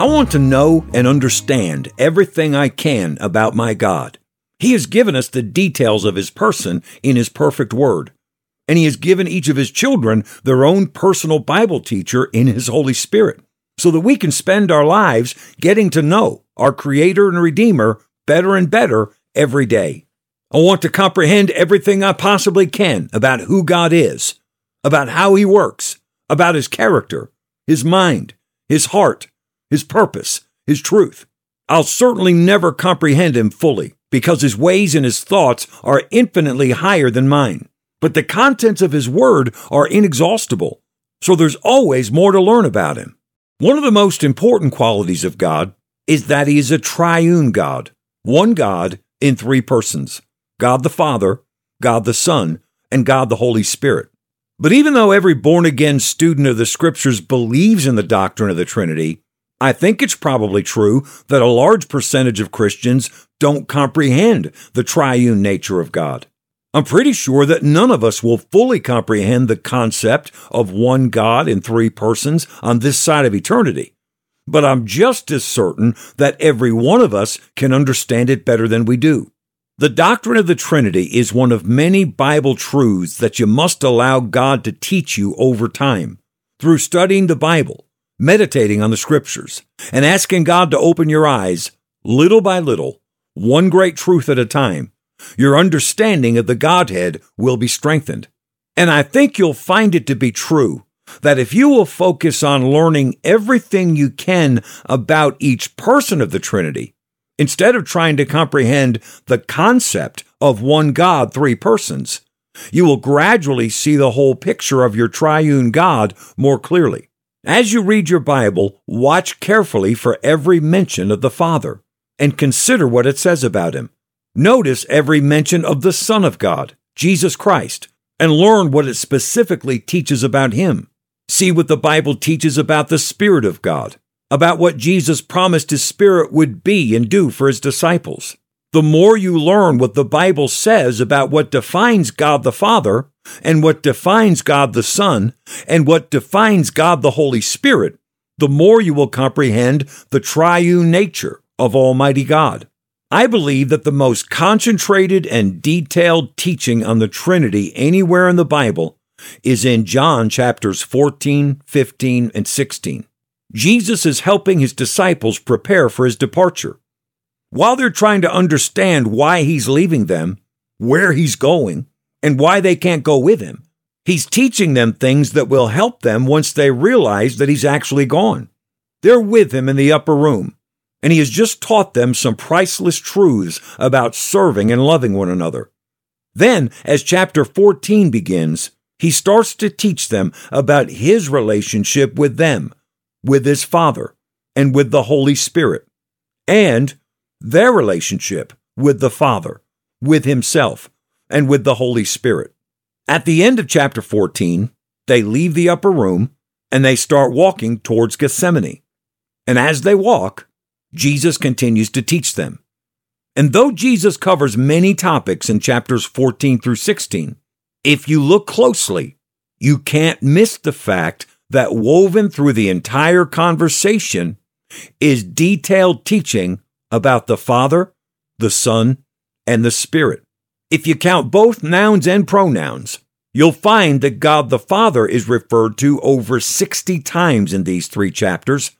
I want to know and understand everything I can about my God. He has given us the details of His person in His perfect Word. And He has given each of His children their own personal Bible teacher in His Holy Spirit, so that we can spend our lives getting to know our Creator and Redeemer better and better every day. I want to comprehend everything I possibly can about who God is, about how He works, about His character, His mind, His heart, his purpose, his truth. I'll certainly never comprehend him fully because his ways and his thoughts are infinitely higher than mine. But the contents of his word are inexhaustible, so there's always more to learn about him. One of the most important qualities of God is that he is a triune God, one God in three persons God the Father, God the Son, and God the Holy Spirit. But even though every born again student of the scriptures believes in the doctrine of the Trinity, I think it's probably true that a large percentage of Christians don't comprehend the triune nature of God. I'm pretty sure that none of us will fully comprehend the concept of one God in three persons on this side of eternity. But I'm just as certain that every one of us can understand it better than we do. The doctrine of the Trinity is one of many Bible truths that you must allow God to teach you over time through studying the Bible meditating on the scriptures, and asking God to open your eyes, little by little, one great truth at a time, your understanding of the Godhead will be strengthened. And I think you'll find it to be true that if you will focus on learning everything you can about each person of the Trinity, instead of trying to comprehend the concept of one God, three persons, you will gradually see the whole picture of your triune God more clearly. As you read your Bible, watch carefully for every mention of the Father and consider what it says about him. Notice every mention of the Son of God, Jesus Christ, and learn what it specifically teaches about him. See what the Bible teaches about the Spirit of God, about what Jesus promised his Spirit would be and do for his disciples. The more you learn what the Bible says about what defines God the Father, and what defines God the Son and what defines God the Holy Spirit, the more you will comprehend the triune nature of Almighty God. I believe that the most concentrated and detailed teaching on the Trinity anywhere in the Bible is in John chapters 14, 15, and 16. Jesus is helping his disciples prepare for his departure. While they're trying to understand why he's leaving them, where he's going, and why they can't go with him. He's teaching them things that will help them once they realize that he's actually gone. They're with him in the upper room, and he has just taught them some priceless truths about serving and loving one another. Then, as chapter 14 begins, he starts to teach them about his relationship with them, with his Father, and with the Holy Spirit, and their relationship with the Father, with himself, and with the Holy Spirit. At the end of chapter 14, they leave the upper room and they start walking towards Gethsemane. And as they walk, Jesus continues to teach them. And though Jesus covers many topics in chapters 14 through 16, if you look closely, you can't miss the fact that woven through the entire conversation is detailed teaching about the Father, the Son, and the Spirit. If you count both nouns and pronouns, you'll find that God the Father is referred to over 60 times in these three chapters,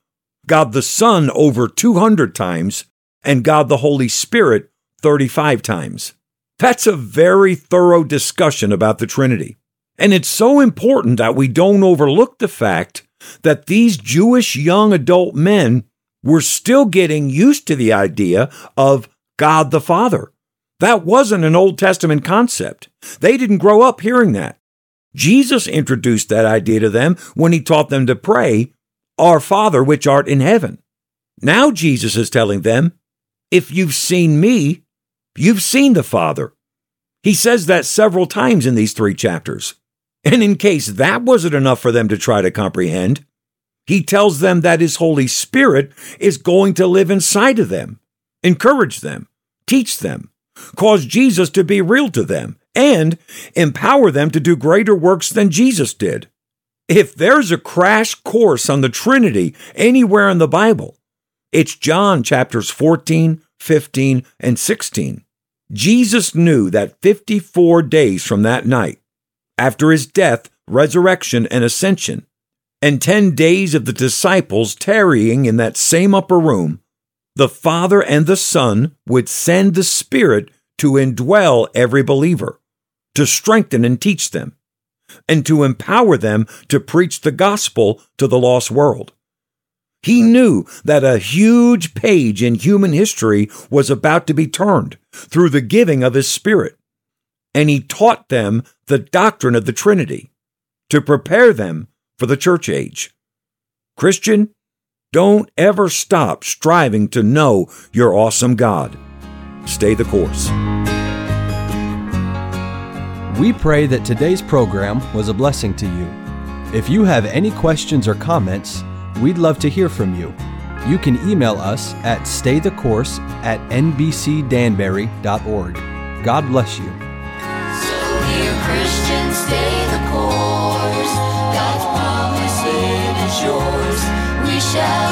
God the Son over 200 times, and God the Holy Spirit 35 times. That's a very thorough discussion about the Trinity. And it's so important that we don't overlook the fact that these Jewish young adult men were still getting used to the idea of God the Father. That wasn't an Old Testament concept. They didn't grow up hearing that. Jesus introduced that idea to them when he taught them to pray, Our Father which art in heaven. Now Jesus is telling them, If you've seen me, you've seen the Father. He says that several times in these three chapters. And in case that wasn't enough for them to try to comprehend, he tells them that his Holy Spirit is going to live inside of them, encourage them, teach them, cause Jesus to be real to them, and empower them to do greater works than Jesus did. If there's a crash course on the Trinity anywhere in the Bible, it's John chapters 14, 15, and 16. Jesus knew that 54 days from that night, after his death, resurrection, and ascension, and 10 days of the disciples tarrying in that same upper room, the Father and the Son would send the Spirit to indwell every believer, to strengthen and teach them and to empower them to preach the gospel to the lost world. He knew that a huge page in human history was about to be turned through the giving of His Spirit, and He taught them the doctrine of the Trinity to prepare them for the church age. Christian, don't ever stop striving to know your awesome God. Stay the course. We pray that today's program was a blessing to you. If you have any questions or comments, we'd love to hear from you. You can email us at staythecourse at nbcdanbury.org. God bless you. show.